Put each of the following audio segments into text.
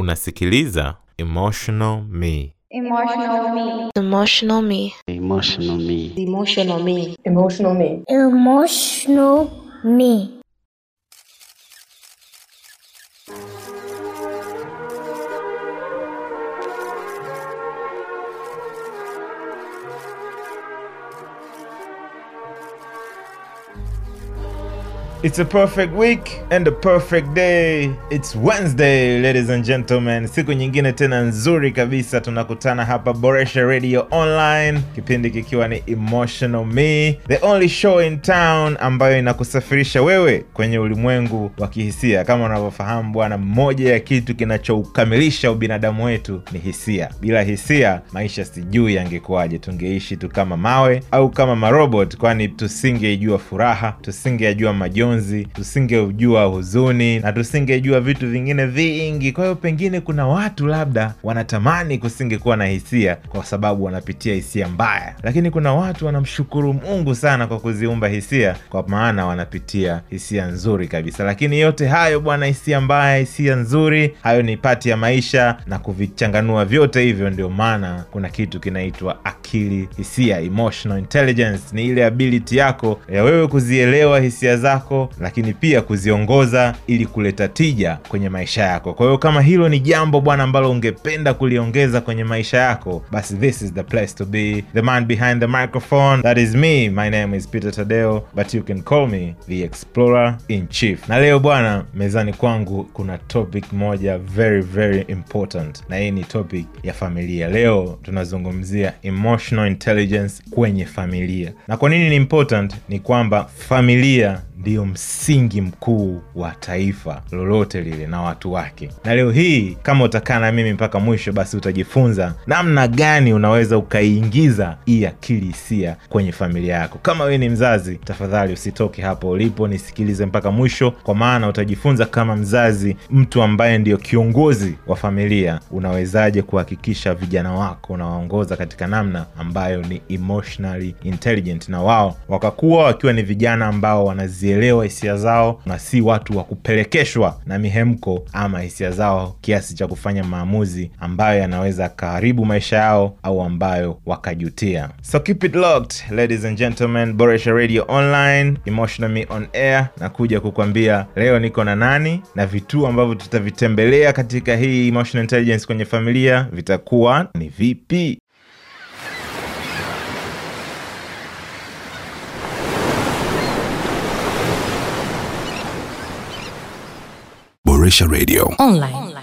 Unasikiliza Emotional Me. Emotional me. Emotional me. Emotional me. Emotional me. Emotional me. Emotional me. It's a perfect week and a perfect day. It's Wednesday, ladies and gentlemen. Siku nyingine tena nzuri kabisa tunakutana hapa Boresha Radio Online, kipindi kikiwa ni Emotional Me, the only show in town ambayo inakusafirisha wewe kwenye ulimwengu wa kihisia. Kama unavyofahamu bwana, mmoja ya kitu kinachoukamilisha ubinadamu wetu ni hisia. Bila hisia, maisha sijui yangekuwaje. Tungeishi tu kama mawe au kama marobot, kwani tusingeijua furaha, tusingejua majonzi, tusingejua huzuni na tusingejua vitu vingine vingi. Kwa hiyo pengine kuna watu labda wanatamani kusingekuwa na hisia kwa sababu wanapitia hisia mbaya, lakini kuna watu wanamshukuru Mungu sana kwa kuziumba hisia, kwa maana wanapitia hisia nzuri kabisa. Lakini yote hayo bwana, hisia mbaya, hisia nzuri, hayo ni pati ya maisha, na kuvichanganua vyote hivyo, ndio maana kuna kitu kinaitwa akili hisia, emotional intelligence. Ni ile ability yako ya wewe kuzielewa hisia zako, lakini pia kuziongoza ili kuleta tija kwenye maisha yako. Kwa hiyo kama hilo ni jambo bwana ambalo ungependa kuliongeza kwenye maisha yako, basi this is the place to be. The man behind the microphone, that is me. My name is Peter Tadeo, but you can call me the explorer in chief. Na leo bwana, mezani kwangu kuna topic moja very very important, na hii ni topic ya familia. Leo tunazungumzia emotional intelligence kwenye familia. Na kwa nini ni important? Ni kwamba familia ndiyo msingi mkuu wa taifa lolote lile na watu wake. Na leo hii kama utakaa na mimi mpaka mwisho, basi utajifunza namna gani unaweza ukaiingiza hii akili hisia kwenye familia yako. Kama wewe ni mzazi, tafadhali usitoke hapo ulipo, nisikilize mpaka mwisho, kwa maana utajifunza kama mzazi, mtu ambaye ndiyo kiongozi wa familia, unawezaje kuhakikisha vijana wako unawaongoza katika namna ambayo ni emotionally intelligent, na wao wakakuwa wakiwa ni vijana ambao wanazi elewa hisia zao na si watu wa kupelekeshwa na mihemko ama hisia zao kiasi cha kufanya maamuzi ambayo yanaweza akaharibu maisha yao au ambayo wakajutia. So keep it locked ladies and gentlemen, Boresha Radio Online, Emotional Me on Air, na kuja kukwambia leo niko na nani na vituo ambavyo tutavitembelea katika hii emotional intelligence kwenye familia vitakuwa ni vipi. Boresha Radio. Online.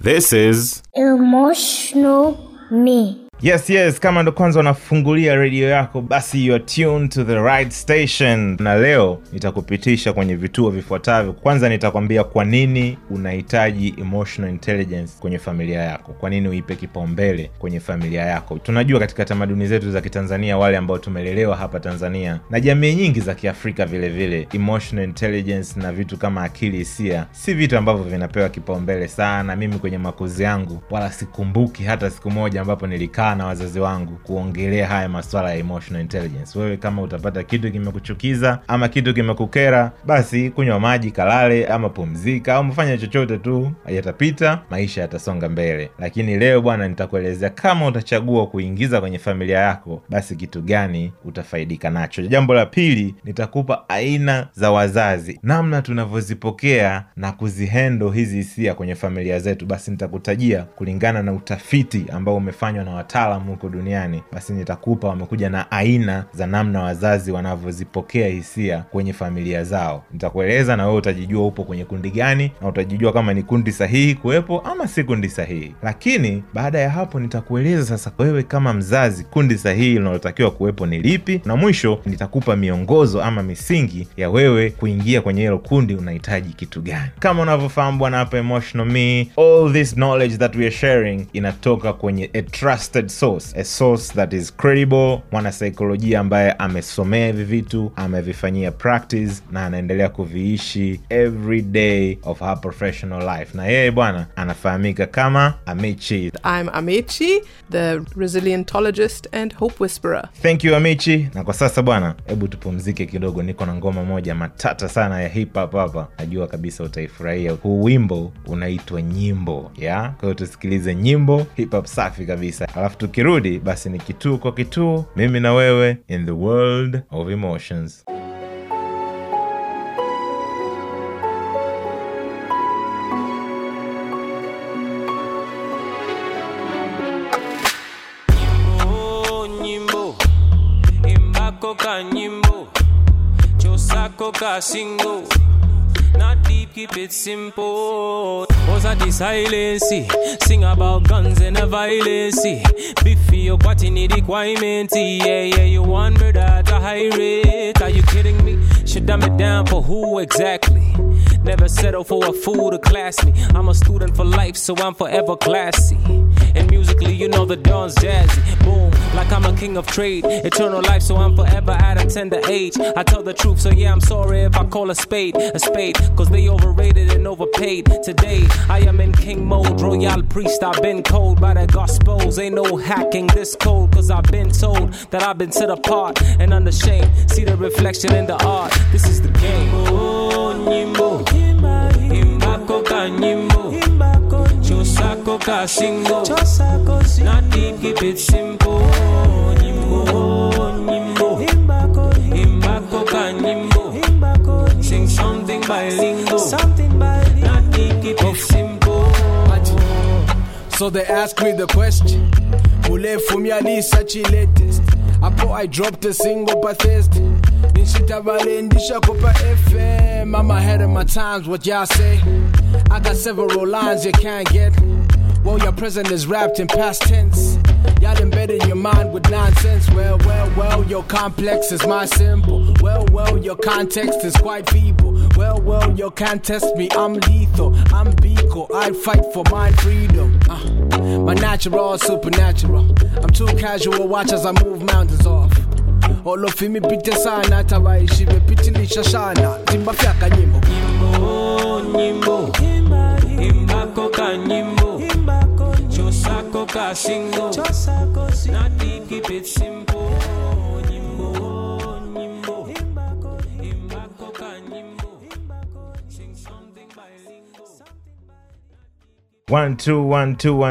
This is Emotional me. Yes, yes, kama ndo kwanza unafungulia redio yako, basi you are tuned to the right station, na leo nitakupitisha kwenye vituo vifuatavyo. Kwanza nitakwambia kwa nini unahitaji emotional intelligence kwenye familia yako, kwa nini uipe kipaumbele kwenye familia yako. Tunajua katika tamaduni zetu za Kitanzania, wale ambao tumelelewa hapa Tanzania na jamii nyingi za Kiafrika vilevile vile, emotional intelligence na vitu kama akili hisia si vitu ambavyo vinapewa kipaumbele sana. Mimi kwenye makuzi yangu wala sikumbuki hata siku moja ambapo nilikaa na wazazi wangu kuongelea haya maswala ya emotional intelligence. Wewe kama utapata kitu kimekuchukiza ama kitu kimekukera, basi kunywa maji, kalale ama pumzika au mfanye chochote tu, yatapita, maisha yatasonga mbele. Lakini leo bwana, nitakuelezea kama utachagua kuingiza kwenye familia yako, basi kitu gani utafaidika nacho. Jambo la pili, nitakupa aina za wazazi, namna tunavyozipokea na kuzihendo hizi hisia kwenye familia zetu. Basi nitakutajia kulingana na utafiti ambao umefanywa na wataalamu huko duniani, basi nitakupa wamekuja na aina za namna wazazi wanavyozipokea hisia kwenye familia zao. Nitakueleza na wewe utajijua upo kwenye kundi gani, na utajijua kama ni kundi sahihi kuwepo ama si kundi sahihi. Lakini baada ya hapo, nitakueleza sasa wewe kama mzazi, kundi sahihi linalotakiwa kuwepo ni lipi, na mwisho nitakupa miongozo ama misingi ya wewe kuingia kwenye hilo kundi, unahitaji kitu gani. Kama unavyofahamu bwana, hapa Emotional Me, all this knowledge that we are sharing inatoka kwenye a trusted trusted source a source that is credible mwanasaikolojia ambaye amesomea hivi vitu amevifanyia practice na anaendelea kuviishi every day of her professional life. Na yeye bwana anafahamika kama amichi. I'm Amichi, the resilientologist and hope whisperer. thank you amichi. Na kwa sasa bwana hebu tupumzike kidogo. Niko na ngoma moja matata sana ya hip hop hapa. Najua kabisa utaifurahia. Huu wimbo unaitwa nyimbo ya? Kwa hiyo tusikilize nyimbo hip hop safi kabisa. Alafu tukirudi basi ni kituo kwa kituo mimi na wewe in the world of emotions. Nyimbo keep it simple. Was at the silence? Sing about guns and the violence. Biffy your party need requirement. Yeah yeah you want murder at a high rate. Are you kidding me? Should dumb it down for who exactly Never settle for a fool to class me. I'm a student for life, so I'm forever classy. And musically, you know the dawn's jazzy. Boom, like I'm a king of trade. Eternal life, so I'm forever at a tender age. I tell the truth, so yeah, I'm sorry if I call a spade a spade. Cause they overrated and overpaid. Today, I am in king mode. Royal priest, I've been cold by the gospels. Ain't no hacking this code, cause I've been told that I've been set apart and under shame. See the reflection in the art. This is the game. Oh, nyimbo. Imbako ka nyimbo. Chosako ka singo. Not deep, keep it simple. Nyimbo, nyimbo. Imbako ka nyimbo. Sing something bilingual. Not deep, keep it simple. So they ask me the question Ule fumyali such a latest Apo I dropped a single by Thursday Nishita valendisha kopa FM I'm ahead of my times, what y'all say? I got several lines you can't get. Well, your present is wrapped in past tense. Y'all embedded your mind with nonsense. Well, well, well, your complex is my symbol. Well, well, your context is quite feeble. Well, well, you can't test me, I'm lethal. I'm Biko, I fight for my freedom. Uh, My natural, supernatural. I'm too casual, watch as I move mountains off. Olofimi pite sana tawaishi vepitilisha shana timbafyaka nyimbo. Nyimbo nyimbo imbako ka nyimbo chosako ka singo. Not deep keep it simple One two one two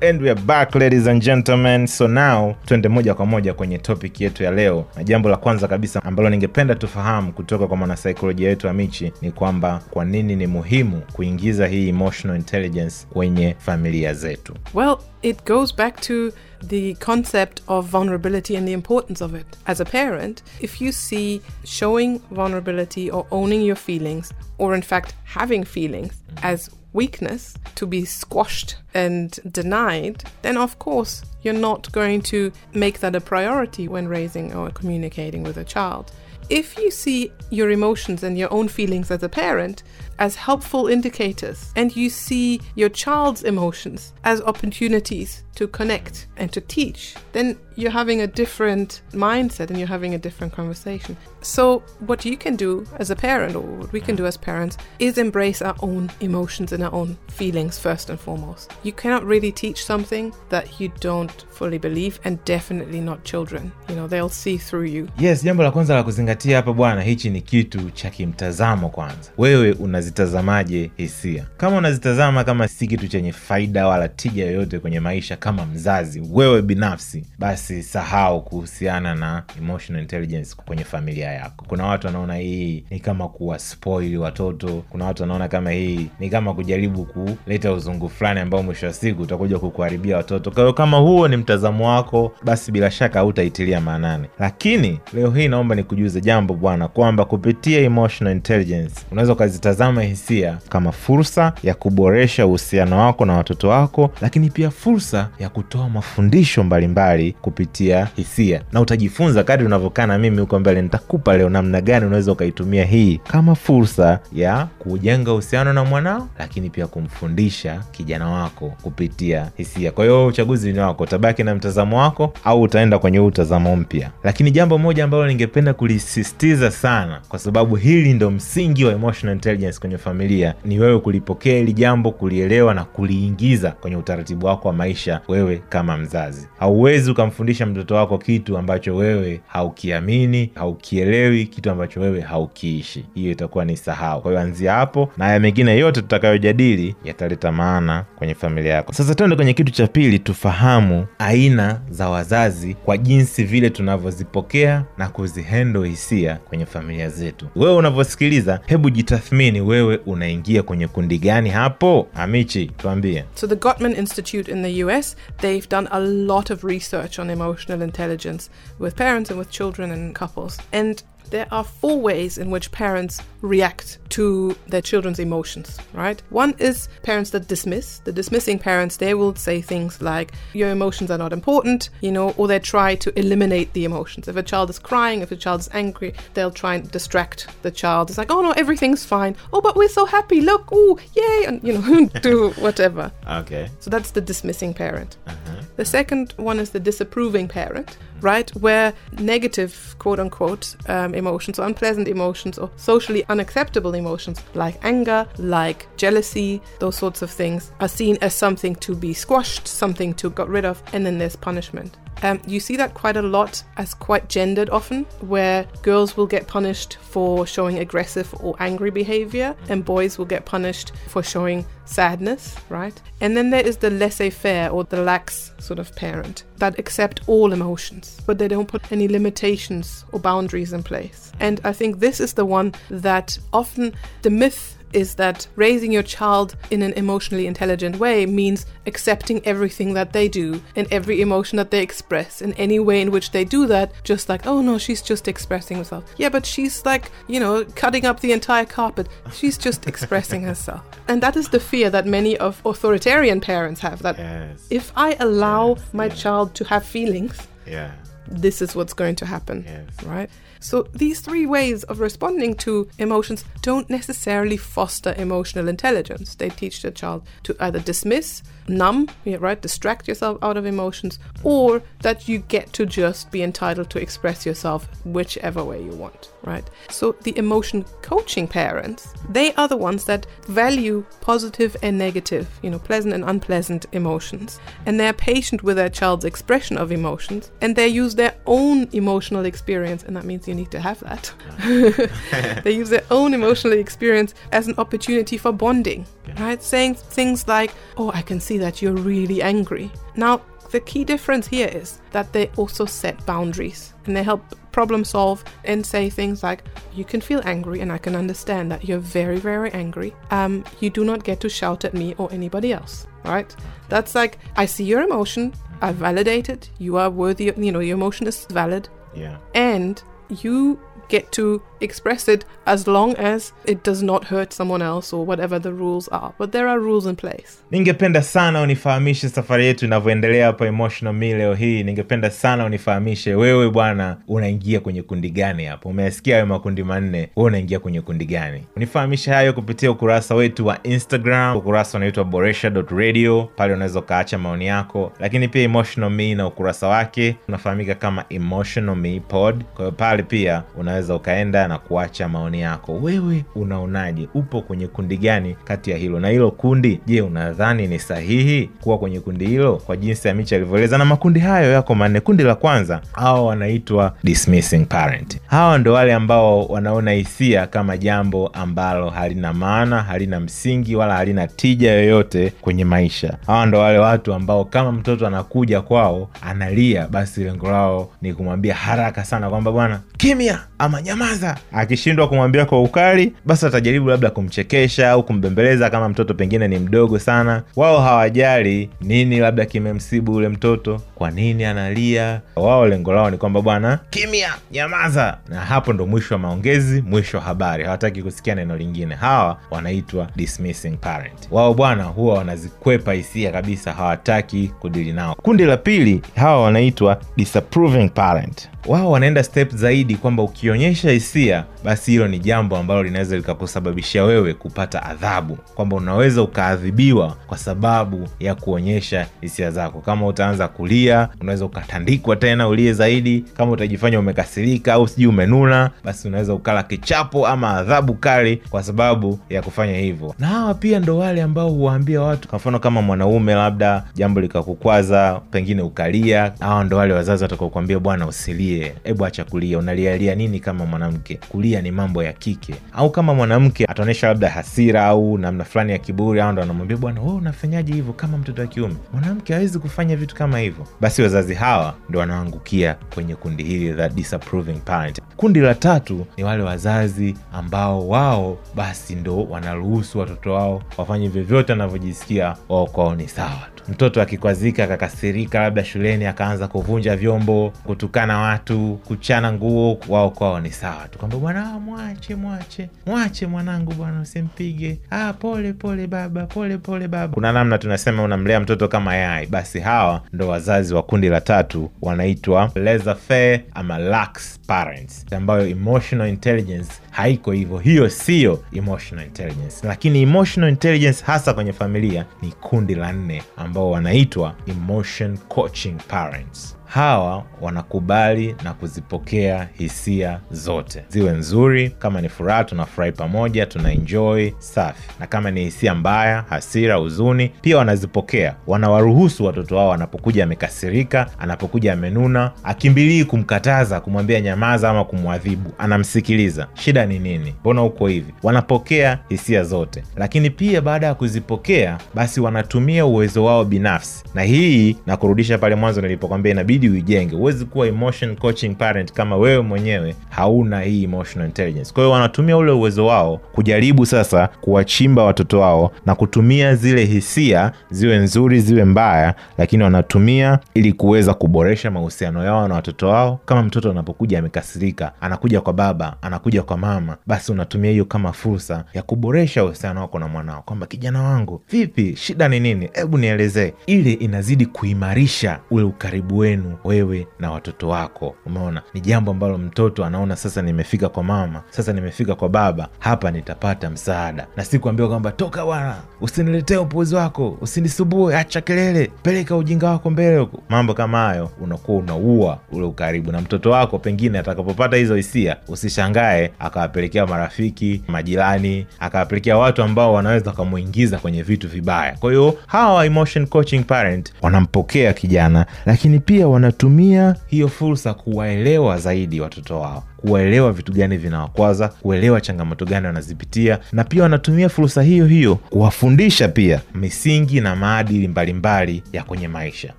and we are back ladies and gentlemen. So now twende moja kwa moja kwenye topic yetu ya leo. Na jambo la kwanza kabisa ambalo ningependa tufahamu kutoka kwa mwanasaikolojia wetu amichi ni kwamba kwa nini ni muhimu kuingiza hii emotional intelligence kwenye familia zetu? Well, it goes back to the concept of vulnerability and the importance of it. As a parent, if you see showing vulnerability or owning your feelings, or in fact having feelings as weakness to be squashed and denied, then of course you're not going to make that a priority when raising or communicating with a child. If you see your emotions and your own feelings as a parent as helpful indicators, and you see your child's emotions as opportunities to connect and to teach, then you're having a different mindset and you're having a different conversation. So, what you can do as a parent, or what we can do as parents, is embrace our own emotions and our own feelings first and foremost. You cannot really teach something that you don't fully believe, and definitely not children. You know, they'll see through you. yes jambo la kwanza la kuzingatia hapa bwana hichi ni kitu cha kimtazamo kwanza wewe unazitazamaje hisia kama unazitazama kama si kitu chenye faida wala tija yoyote kwenye maisha kama mzazi wewe binafsi basi sahau kuhusiana na emotional intelligence kwenye familia yako kuna watu wanaona hii ni kama kuwaspoili watoto kuna watu wanaona kama hii ni kama kujaribu kuleta uzungu fulani ambao mwisho wa siku utakuja kukuharibia watoto. Kwa hiyo kama huo ni mtazamo wako basi bila shaka hautaitilia maanani. Lakini leo hii naomba nikujuze jambo bwana kwamba kupitia emotional intelligence unaweza ukazitazama hisia kama fursa ya kuboresha uhusiano wako na watoto wako lakini pia fursa ya kutoa mafundisho mbalimbali kupitia hisia. Na utajifunza kadri unavyokaa na mimi huko mbele nitakupa leo namna gani unaweza ukaitumia hii kama fursa ya kujenga uhusiano na mwanao lakini pia kumfundisha kijana wako kupitia hisia. Kwa hiyo uchaguzi ni wako utabaki na mtazamo wako au utaenda kwenye huu mtazamo mpya. Lakini jambo moja ambalo ningependa kulisisitiza sana kwa sababu hili ndo msingi wa emotional intelligence kwenye familia ni wewe kulipokea hili jambo kulielewa na kuliingiza kwenye utaratibu wako wa maisha wewe kama mzazi. Hauwezi ukamfundisha mtoto wako kitu ambacho wewe haukiamini haukielewi kitu ambacho wewe haukiishi. Hiyo itakuwa ni sahau. Kwa hiyo anzia hapo na haya mengine yote tutakayojadili yataleta maana kwenye familia yako. Sasa tuende kwenye kitu cha pili tufahamu aina za wazazi kwa jinsi vile tunavyozipokea na kuzihendo hisia kwenye familia zetu. Wewe unavyosikiliza hebu jitathmini wewe unaingia kwenye kundi gani hapo? Amichi tuambie. So, the Gottman Institute in the US, they've done a lot of research on emotional intelligence with parents and with children and couples. And there are four ways in which parents react to their children's emotions, right? One is parents that dismiss. The dismissing parents, they will say things like, Your emotions are not important, you know, or they try to eliminate the emotions. If a child is crying, if a child is angry, they'll try and distract the child. It's like, Oh no, everything's fine. Oh, but we're so happy. Look, oh, yay, and, you know, do whatever. okay So that's the dismissing parent. Uh-huh. The second one is the disapproving parent, right? Where negative, quote unquote, um, emotions or unpleasant emotions or socially unacceptable emotions like anger, like jealousy, those sorts of things are seen as something to be squashed, something to got rid of, and then there's punishment. Um, you see that quite a lot as quite gendered often, where girls will get punished for showing aggressive or angry behavior, and boys will get punished for showing sadness, right? And then there is the laissez faire or the lax sort of parent that accept all emotions, but they don't put any limitations or boundaries in place. And I think this is the one that often the myth is that raising your child in an emotionally intelligent way means accepting everything that they do and every emotion that they express in any way in which they do that, just like, oh no, she's just expressing herself. Yeah, but she's like, you know, cutting up the entire carpet. She's just expressing herself. And that is the fear that many of authoritarian parents have that yes if I allow Yes, my yes. child to have feelings, yeah this is what's going to happen. Right? So these three ways of responding to emotions don't necessarily foster emotional intelligence. They teach the child to either dismiss, numb, right, distract yourself out of emotions, or that you get to just be entitled to express yourself whichever way you want, right? So the emotion coaching parents, they are the ones that value positive and negative, you know, pleasant and unpleasant emotions, and they're patient with their child's expression of emotions, and they use their own emotional experience, and that means you need to have that. they use their own emotional experience as an opportunity for bonding, right? Saying things like, Oh, I can see that you're really angry. Now, the key difference here is that they also set boundaries and they help problem solve and say things like, You can feel angry, and I can understand that you're very, very angry. Um, you do not get to shout at me or anybody else, right? That's like, I see your emotion, I validate it, you are worthy, of, you know, your emotion is valid, yeah and you get to express it as long as it does not hurt someone else or whatever the rules are. But there are rules in place. ningependa sana unifahamishe safari yetu inavyoendelea hapa emotional me leo hii. Ningependa sana unifahamishe wewe bwana unaingia kwenye kundi gani hapo umeasikia hayo makundi manne we unaingia kwenye kundi gani? Unifahamishe hayo kupitia ukurasa wetu wa instagram. Ukurasa unaitwa boresha radio pale unaweza ukaacha maoni yako. Lakini pia emotional me na ukurasa wake. Unafahamika kama emotional me pod. Kwa pale pia unaweza ukaenda na kuacha maoni yako. Wewe unaonaje? Upo kwenye kundi gani kati ya hilo? Na hilo kundi je unadhani ni sahihi kuwa kwenye kundi hilo? Kwa jinsi ya michi alivyoeleza na makundi hayo yako manne. Kundi la kwanza hawa wanaitwa dismissing parent. Hawa ndo wale ambao wanaona hisia kama jambo ambalo halina maana halina msingi wala halina tija yoyote kwenye maisha. Hawa ndo wale watu ambao kama mtoto anakuja kwao analia basi lengo lao ni kumwambia haraka sana kwamba bwana kimya ama nyamaza. Akishindwa kumwambia kwa ukali basi atajaribu labda kumchekesha au kumbembeleza kama mtoto pengine ni mdogo sana. Wao hawajali nini labda kimemsibu ule mtoto kwa nini analia. Wao lengo lao ni kwamba bwana kimya nyamaza. na hapo ndo mwisho wa maongezi mwisho wa habari. Hawataki kusikia neno lingine. Hawa wanaitwa dismissing parent. Wao bwana huwa wanazikwepa hisia kabisa hawataki kudili nao. Kundi la pili hawa wanaitwa disapproving parent. Wao wanaenda step zaidi kwamba ukionyesha hisia basi hilo ni jambo ambalo linaweza likakusababishia wewe kupata adhabu. Kwamba unaweza ukaadhibiwa kwa sababu ya kuonyesha hisia zako. Kama utaanza kulia unaweza ukatandikwa tena ulie zaidi. Kama utajifanya umekasirika au sijui umenuna basi unaweza ukala kichapo ama adhabu kali kwa sababu ya kufanya hivyo. Na hawa pia ndo wale ambao huwaambia watu. Kwa mfano kama mwanaume labda jambo likakukwaza pengine ukalia hawa ndo wale wazazi watakaokuambia bwana usilie hebu acha kulia unalialia nini kama mwanamke? Kulia ni mambo ya kike. Au kama mwanamke ataonyesha labda hasira au namna fulani ya kiburi au ndo anamwambia bwana we unafanyaje hivyo kama mtoto wa kiume? Mwanamke hawezi kufanya vitu kama hivyo. Basi wazazi hawa ndo wanaangukia kwenye kundi hili la disapproving parent. Kundi la tatu ni wale wazazi ambao wao basi ndo wanaruhusu watoto wao wafanye vyovyote wanavyojisikia wao kwao ni sawa tu. Mtoto akikwazika akakasirika labda shuleni akaanza kuvunja vyombo kutukana watu kuchana nguo wao kwao ni sawa tu. Kwamba bwana ah, mwache mwache. Mwache mwanangu bwana usimpige. Ah, pole pole baba pole pole baba. Kuna namna tunasema unamlea mtoto kama yai. Basi hawa ndo wazazi wa kundi la tatu wanaitwa laissez-faire ama lax parents. Ambayo emotional intelligence haiko hivyo. Hiyo siyo emotional intelligence. Lakini emotional intelligence hasa kwenye familia ni kundi la nne ambao wanaitwa emotion coaching parents hawa wanakubali na kuzipokea hisia zote. Ziwe nzuri kama ni furaha tunafurahi pamoja tuna enjoy safi. Na kama ni hisia mbaya hasira huzuni pia wanazipokea. Wanawaruhusu watoto wao anapokuja amekasirika anapokuja amenuna akimbilii kumkataza kumwambia nyamaza ama kumwadhibu anamsikiliza. Shida ni nini? Mbona uko hivi? Wanapokea hisia zote. Lakini pia baada ya kuzipokea basi wanatumia uwezo wao binafsi. Na hii na kurudisha pale mwanzo nilipokwambia inabidi uijenge. Huwezi kuwa emotion coaching parent kama wewe mwenyewe hauna hii emotional intelligence. Kwa hiyo wanatumia ule uwezo wao kujaribu sasa kuwachimba watoto wao na kutumia zile hisia ziwe nzuri ziwe mbaya lakini wanatumia ili kuweza kuboresha mahusiano yao na watoto wao. Kama mtoto anapokuja amekasirika anakuja kwa baba anakuja kwa mama basi unatumia hiyo kama fursa ya kuboresha uhusiano wako na mwanao. Kwamba kijana wangu vipi? Shida ni nini? Hebu nielezee. Ile inazidi kuimarisha ule ukaribu wenu wewe na watoto wako. Umeona? Ni jambo ambalo mtoto anaona sasa nimefika kwa mama sasa nimefika kwa baba hapa nitapata msaada. Na si kuambiwa kwamba toka bwana usiniletee upuuzi wako usinisubue acha kelele peleka ujinga wako mbele. Huko mambo kama hayo unakuwa unaua ule ukaribu. Na mtoto wako pengine atakapopata hizo hisia usishangae akawapelekea marafiki majirani akawapelekea watu ambao wanaweza wakamuingiza kwenye vitu vibaya. Kwa hiyo hawa emotion coaching parent wanampokea kijana lakini pia wanatumia hiyo fursa kuwaelewa zaidi watoto wao kuwaelewa vitu gani vinawakwaza kuelewa changamoto gani wanazipitia na pia wanatumia fursa hiyo hiyo kuwafundisha pia misingi na maadili mbalimbali ya kwenye maisha.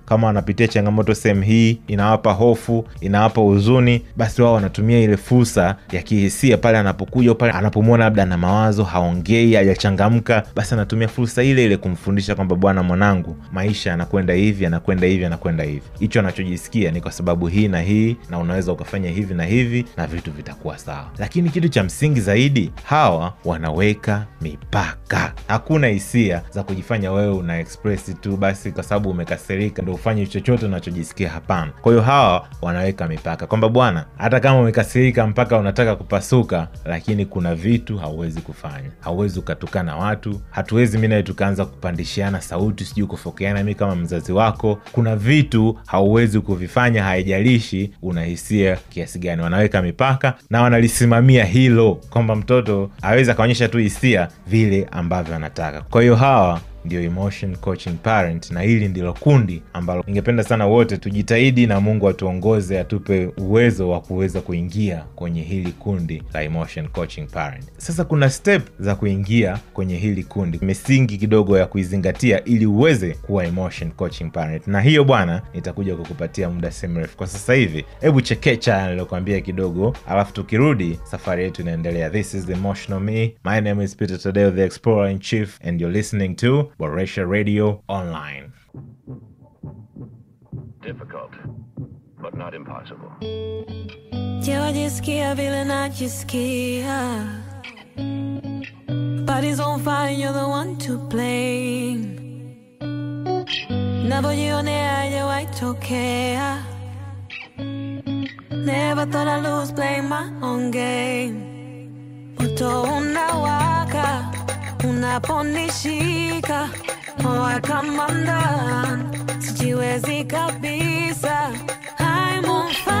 Kama wanapitia changamoto sehemu hii inawapa hofu inawapa huzuni basi wao wanatumia ile fursa ya kihisia pale anapokuja pale anapomwona labda na mawazo haongei hajachangamka basi anatumia fursa ile ile kumfundisha kwamba bwana mwanangu maisha yanakwenda hivi yanakwenda hivi yanakwenda hivi. Hicho anachojisikia ni kwa sababu hii na hii na unaweza ukafanya hivi na hivi na vitu vitakuwa sawa. Lakini kitu cha msingi zaidi hawa wanaweka mipaka. Hakuna hisia za kujifanya wewe una express tu basi kwa sababu umekasirika ndo ufanye chochote unachojisikia hapana. Kwa hiyo hawa wanaweka mipaka kwamba bwana hata kama umekasirika mpaka unataka kupasuka lakini kuna vitu hauwezi kufanya. Hauwezi ukatukana watu. Hatuwezi mi nawe tukaanza kupandishiana sauti sijui kufokeana mi kama mzazi wako. Kuna vitu hauwezi kuvifanya haijalishi una hisia kiasi gani. Wanaweka mipaka na wanalisimamia hilo kwamba mtoto aweze akaonyesha tu hisia vile ambavyo anataka. Kwa hiyo hawa ndio emotion coaching parent na hili ndilo kundi ambalo ningependa sana wote tujitahidi na mungu atuongoze atupe uwezo wa kuweza kuingia kwenye hili kundi la emotion coaching parent. Sasa kuna step za kuingia kwenye hili kundi misingi kidogo ya kuizingatia ili uweze kuwa emotion coaching parent. Na hiyo bwana nitakuja kukupatia muda si mrefu. Kwa sasa hivi hebu chekecha nilokuambia kidogo alafu tukirudi safari yetu inaendelea. This is emotional me. My name is peter tadeo the explorer in chief and you're listening to boresha radio online. Difficult, but not impossible. Je wajisikia vile najisikia Body's on fire, you're the one to blame. Navyojionea hajawahi tokea Never thought I'd lose, play my own game. Moto unawaka unaponishika. Moyo kama ndani sijiwezi kabisa. I'm on fire,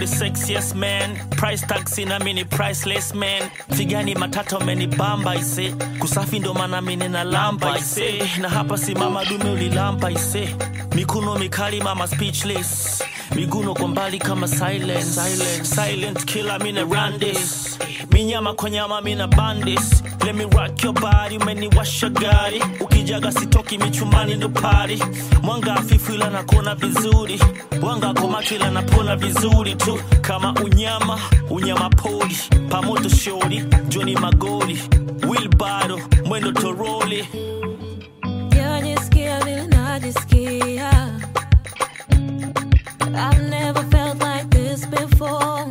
the sexiest man. Price tag sina mini priceless man. Tigani matata umenibamba ise. Kusafi ndo maana mimi na lamba ise. Na hapa si mama dume ulilamba ise. Mikuno mikali mama speechless. Miguno kwa mbali kama silence. Silent, silent killer mina run this. Minyama kwa nyama mina bandis. Let me rock your body, umeniwasha gari. Ukijaga sitoki michumani ndo party. Mwanga hafifu ila nakona vizuri. Wanga macho ila napona vizuri tu. Kama unyama, unyama pori. Pamoto shori, Johnny Magori. baro mwendo toroli. Je vile najisikia I've never felt like this before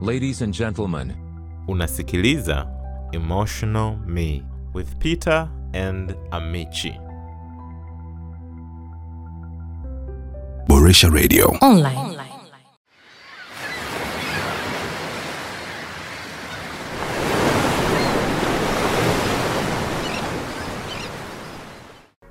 Ladies and gentlemen, Unasikiliza Emotional Me with Peter and Amichi. Boresha Radio. Online.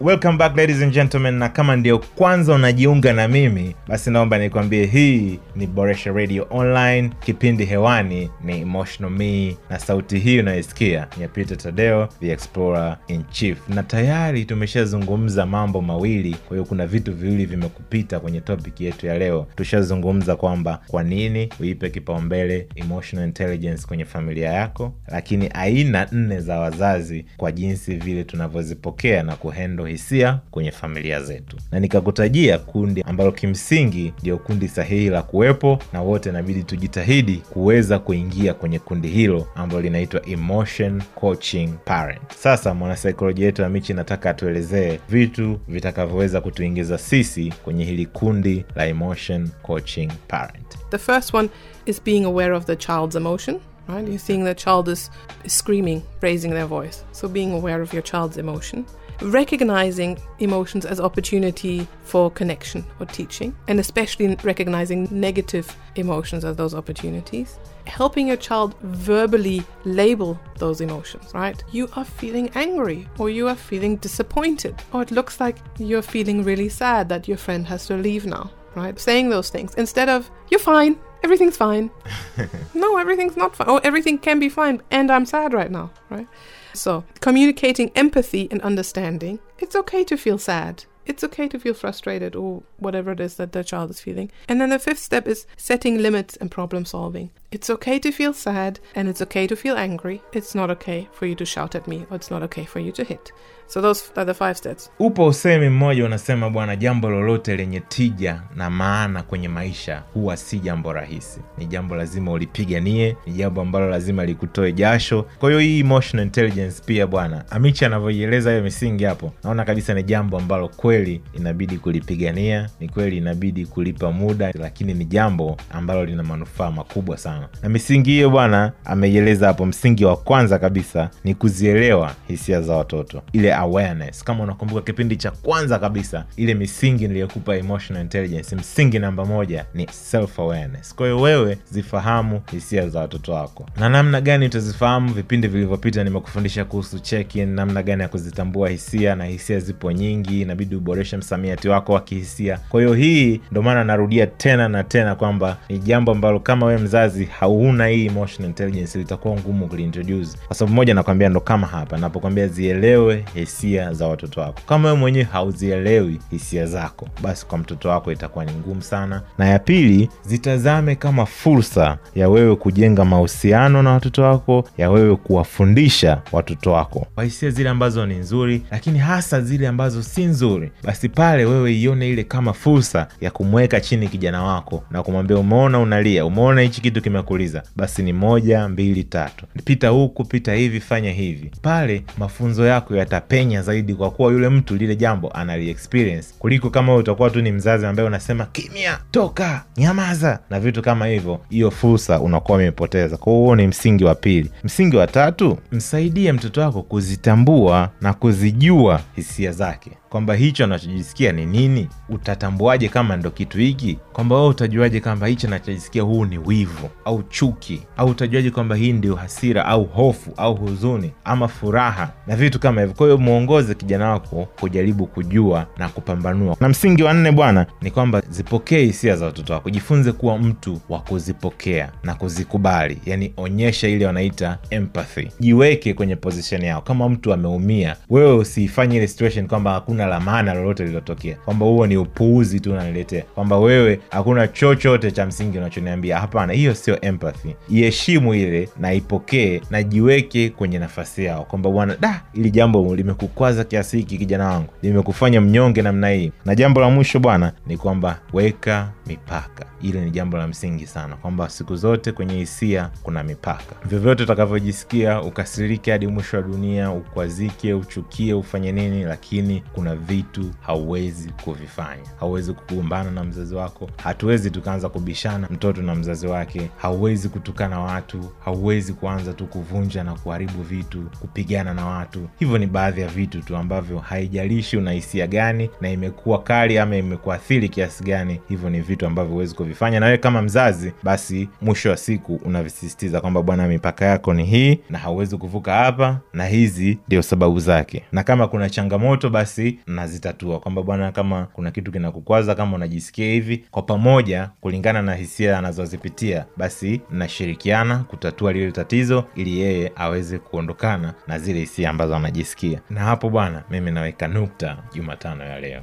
Welcome back ladies and gentlemen. Na kama ndio kwanza unajiunga na mimi basi naomba nikwambie hii ni boresha radio online. Kipindi hewani ni emotional me na sauti hii unayoisikia ni ya tadeo the explorer in chief. Na tayari tumeshazungumza mambo mawili kwa hiyo kuna vitu viwili vimekupita kwenye topic yetu ya leo. Tushazungumza kwamba kwa nini uipe kipaumbele emotional intelligence kwenye familia yako lakini aina nne za wazazi kwa jinsi vile tunavyozipokea na kuhendo hisia kwenye familia zetu na nikakutajia kundi ambalo kimsingi ndio kundi sahihi la kuwepo na wote inabidi tujitahidi kuweza kuingia kwenye kundi hilo ambalo linaitwa emotion coaching parent sasa mwanasaikolojia yetu ya Michi nataka atuelezee vitu vitakavyoweza kutuingiza sisi kwenye hili kundi la emotion coaching parent The first one is being aware of the child's emotion, right? You're seeing the child is screaming, raising their voice. So being aware of your child's emotion. Recognizing emotions as opportunity for connection or teaching, and especially recognizing negative emotions as those opportunities. Helping your child verbally label those emotions, right? You are feeling angry, or you are feeling disappointed, or it looks like you're feeling really sad that your friend has to leave now right? Saying those things instead of, you're fine, everything's fine. no, everything's not fine. Or oh, everything can be fine, and I'm sad right now, right? So, communicating empathy and understanding. It's okay to feel sad. It's okay to feel frustrated or whatever it is that the child is feeling. And then the fifth step is setting limits and problem solving. It's okay to feel sad and it's okay to feel angry. It's not okay for you to shout at me or it's not okay for you to hit. So those are the five steps. Upo usemi mmoja unasema, bwana, jambo lolote lenye tija na maana kwenye maisha huwa si jambo rahisi. Ni jambo lazima ulipiganie, ni jambo ambalo lazima likutoe jasho. Kwa hiyo hii emotional intelligence pia, bwana Amichi anavyoieleza hiyo misingi hapo, naona kabisa ni jambo ambalo kweli inabidi kulipigania, ni kweli inabidi kulipa muda, lakini ni jambo ambalo lina manufaa makubwa sana. Na misingi hiyo bwana ameieleza hapo. Msingi wa kwanza kabisa ni kuzielewa hisia za watoto, ile awareness. Kama unakumbuka kipindi cha kwanza kabisa, ile misingi niliyokupa emotional intelligence, msingi namba moja ni self awareness. Kwa wewe zifahamu hisia za watoto wako, na namna gani utazifahamu? Vipindi vilivyopita nimekufundisha kuhusu check-in, namna gani ya kuzitambua hisia, na hisia zipo nyingi, inabidi uboreshe msamiati wako wa kihisia. Kwa hiyo hii ndo maana narudia tena na tena kwamba ni jambo ambalo kama wewe mzazi hauna hii emotional intelligence itakuwa ngumu kuliintroduce, kwa sababu moja nakwambia, ndo kama hapa napokwambia zielewe hisia za watoto wako. Kama wewe mwenyewe hauzielewi hisia zako, basi kwa mtoto wako itakuwa ni ngumu sana. Na ya pili, zitazame kama fursa ya wewe kujenga mahusiano na watoto wako, ya wewe kuwafundisha watoto wako kwa hisia zile ambazo ni nzuri, lakini hasa zile ambazo si nzuri, basi pale wewe ione ile kama fursa ya kumweka chini kijana wako na kumwambia, umeona unalia, umeona hichi kitu kimekuliza, basi ni moja mbili tatu, pita huku, pita hivi, fanya hivi. Pale mafunzo yako yatapenya zaidi, kwa kuwa yule mtu lile jambo anali experience, kuliko kama wewe utakuwa tu ni mzazi ambaye unasema kimya, toka, nyamaza na vitu kama hivyo. Hiyo fursa unakuwa umepoteza. Kwa huo ni msingi wa pili. Msingi wa tatu, msaidie mtoto wako kuzitambua na kuzijua hisia zake kwamba hicho anachojisikia ni nini. Utatambuaje kama ndo kitu hiki? Kwamba wewe utajuaje kwamba hicho anachojisikia huu ni wivu au chuki? Au utajuaje kwamba hii ndio hasira au hofu au huzuni ama furaha na vitu kama hivyo? Kwa hiyo mwongoze kijana wako kujaribu kujua na kupambanua. Na msingi wa nne bwana, ni kwamba zipokee hisia za watoto wako, jifunze kuwa mtu wa kuzipokea na kuzikubali, yani onyesha ile wanaita empathy, jiweke kwenye position yao. Kama mtu ameumia, wewe usiifanye ile situation kwamba hakuna la maana lolote lililotokea, kwamba huo ni upuuzi tu unaniletea, kwamba wewe hakuna chochote cha msingi unachoniambia. Hapana, hiyo sio empathy. Iheshimu ile na ipokee na jiweke kwenye nafasi yao, kwamba bwana, da, ili jambo limekukwaza kiasi hiki, kijana wangu, limekufanya mnyonge namna hii. Na jambo la mwisho bwana ni kwamba weka mipaka. Ile ni jambo la msingi sana, kwamba siku zote kwenye hisia kuna mipaka. Vyovyote utakavyojisikia, ukasirike hadi mwisho wa dunia, ukwazike, uchukie, ufanye nini, lakini kuna vitu hauwezi kuvifanya. Hauwezi kugombana na mzazi wako, hatuwezi tukaanza kubishana mtoto na mzazi wake, hauwezi kutukana watu, hauwezi kuanza tu kuvunja na kuharibu vitu, kupigana na watu. Hivyo ni baadhi ya vitu tu ambavyo haijalishi una hisia gani na imekuwa kali ama imekuathiri kiasi gani, hivyo ni vitu ambavyo huwezi kuvifanya. Na wewe kama mzazi, basi mwisho wa siku unavisisitiza kwamba bwana, mipaka yako ni hii na hauwezi kuvuka hapa, na hizi ndio sababu zake, na kama kuna changamoto basi nazitatua, kwamba bwana, kama kuna kitu kinakukwaza, kama unajisikia hivi, kwa pamoja, kulingana na hisia anazozipitia, basi mnashirikiana kutatua lile tatizo, ili yeye aweze kuondokana na zile hisia ambazo anajisikia. Na hapo bwana, mimi naweka nukta Jumatano ya leo.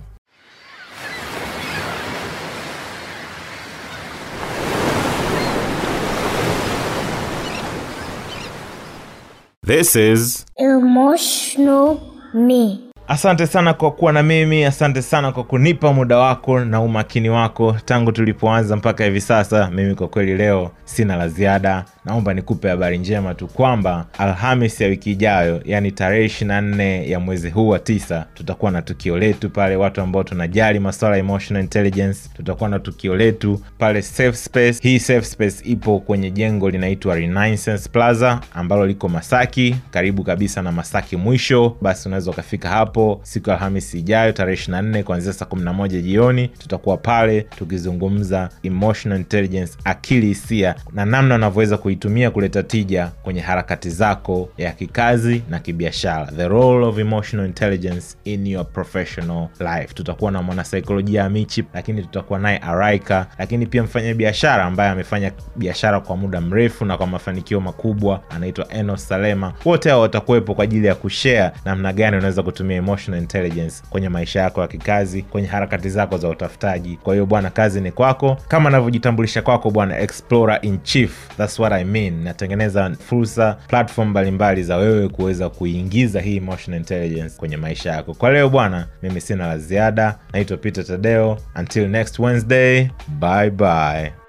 This is Emotional me. Asante sana kwa kuwa na mimi, asante sana kwa kunipa muda wako na umakini wako tangu tulipoanza mpaka hivi sasa. Mimi kwa kweli leo sina la ziada, naomba nikupe habari njema tu kwamba Alhamis ya wiki ijayo, yani tarehe 24 ya mwezi huu wa tisa, tutakuwa na tukio letu pale. Watu ambao tunajali masuala emotional intelligence, tutakuwa na tukio letu pale Safe Space. Hii Safe Space ipo kwenye jengo linaitwa Renaissance Plaza ambalo liko Masaki, karibu kabisa na Masaki mwisho. Basi unaweza ukafika hapo siku ya Alhamisi ijayo tarehe 24 kuanzia saa 11 jioni. Tutakuwa pale tukizungumza emotional intelligence, akili hisia na namna unavyoweza kui kuitumia kuleta tija kwenye harakati zako ya kikazi na kibiashara. The role of emotional intelligence in your professional life. Tutakuwa na mwanasaikolojia amichi lakini tutakuwa naye araika lakini pia mfanya biashara ambaye amefanya biashara kwa muda mrefu na kwa mafanikio makubwa. Anaitwa enos salema. Wote hao watakuwepo kwa ajili ya kushare namna gani unaweza kutumia emotional intelligence kwenye maisha yako ya kikazi kwenye harakati zako za utafutaji. Kwa hiyo bwana kazi ni kwako. Kama anavyojitambulisha kwako bwana explorer in chief. Thats what i mean natengeneza fursa platform mbalimbali za wewe kuweza kuingiza hii emotional intelligence kwenye maisha yako. Kwa leo bwana mimi sina la ziada. Naitwa peter tadeo. Until next wednesday bye bye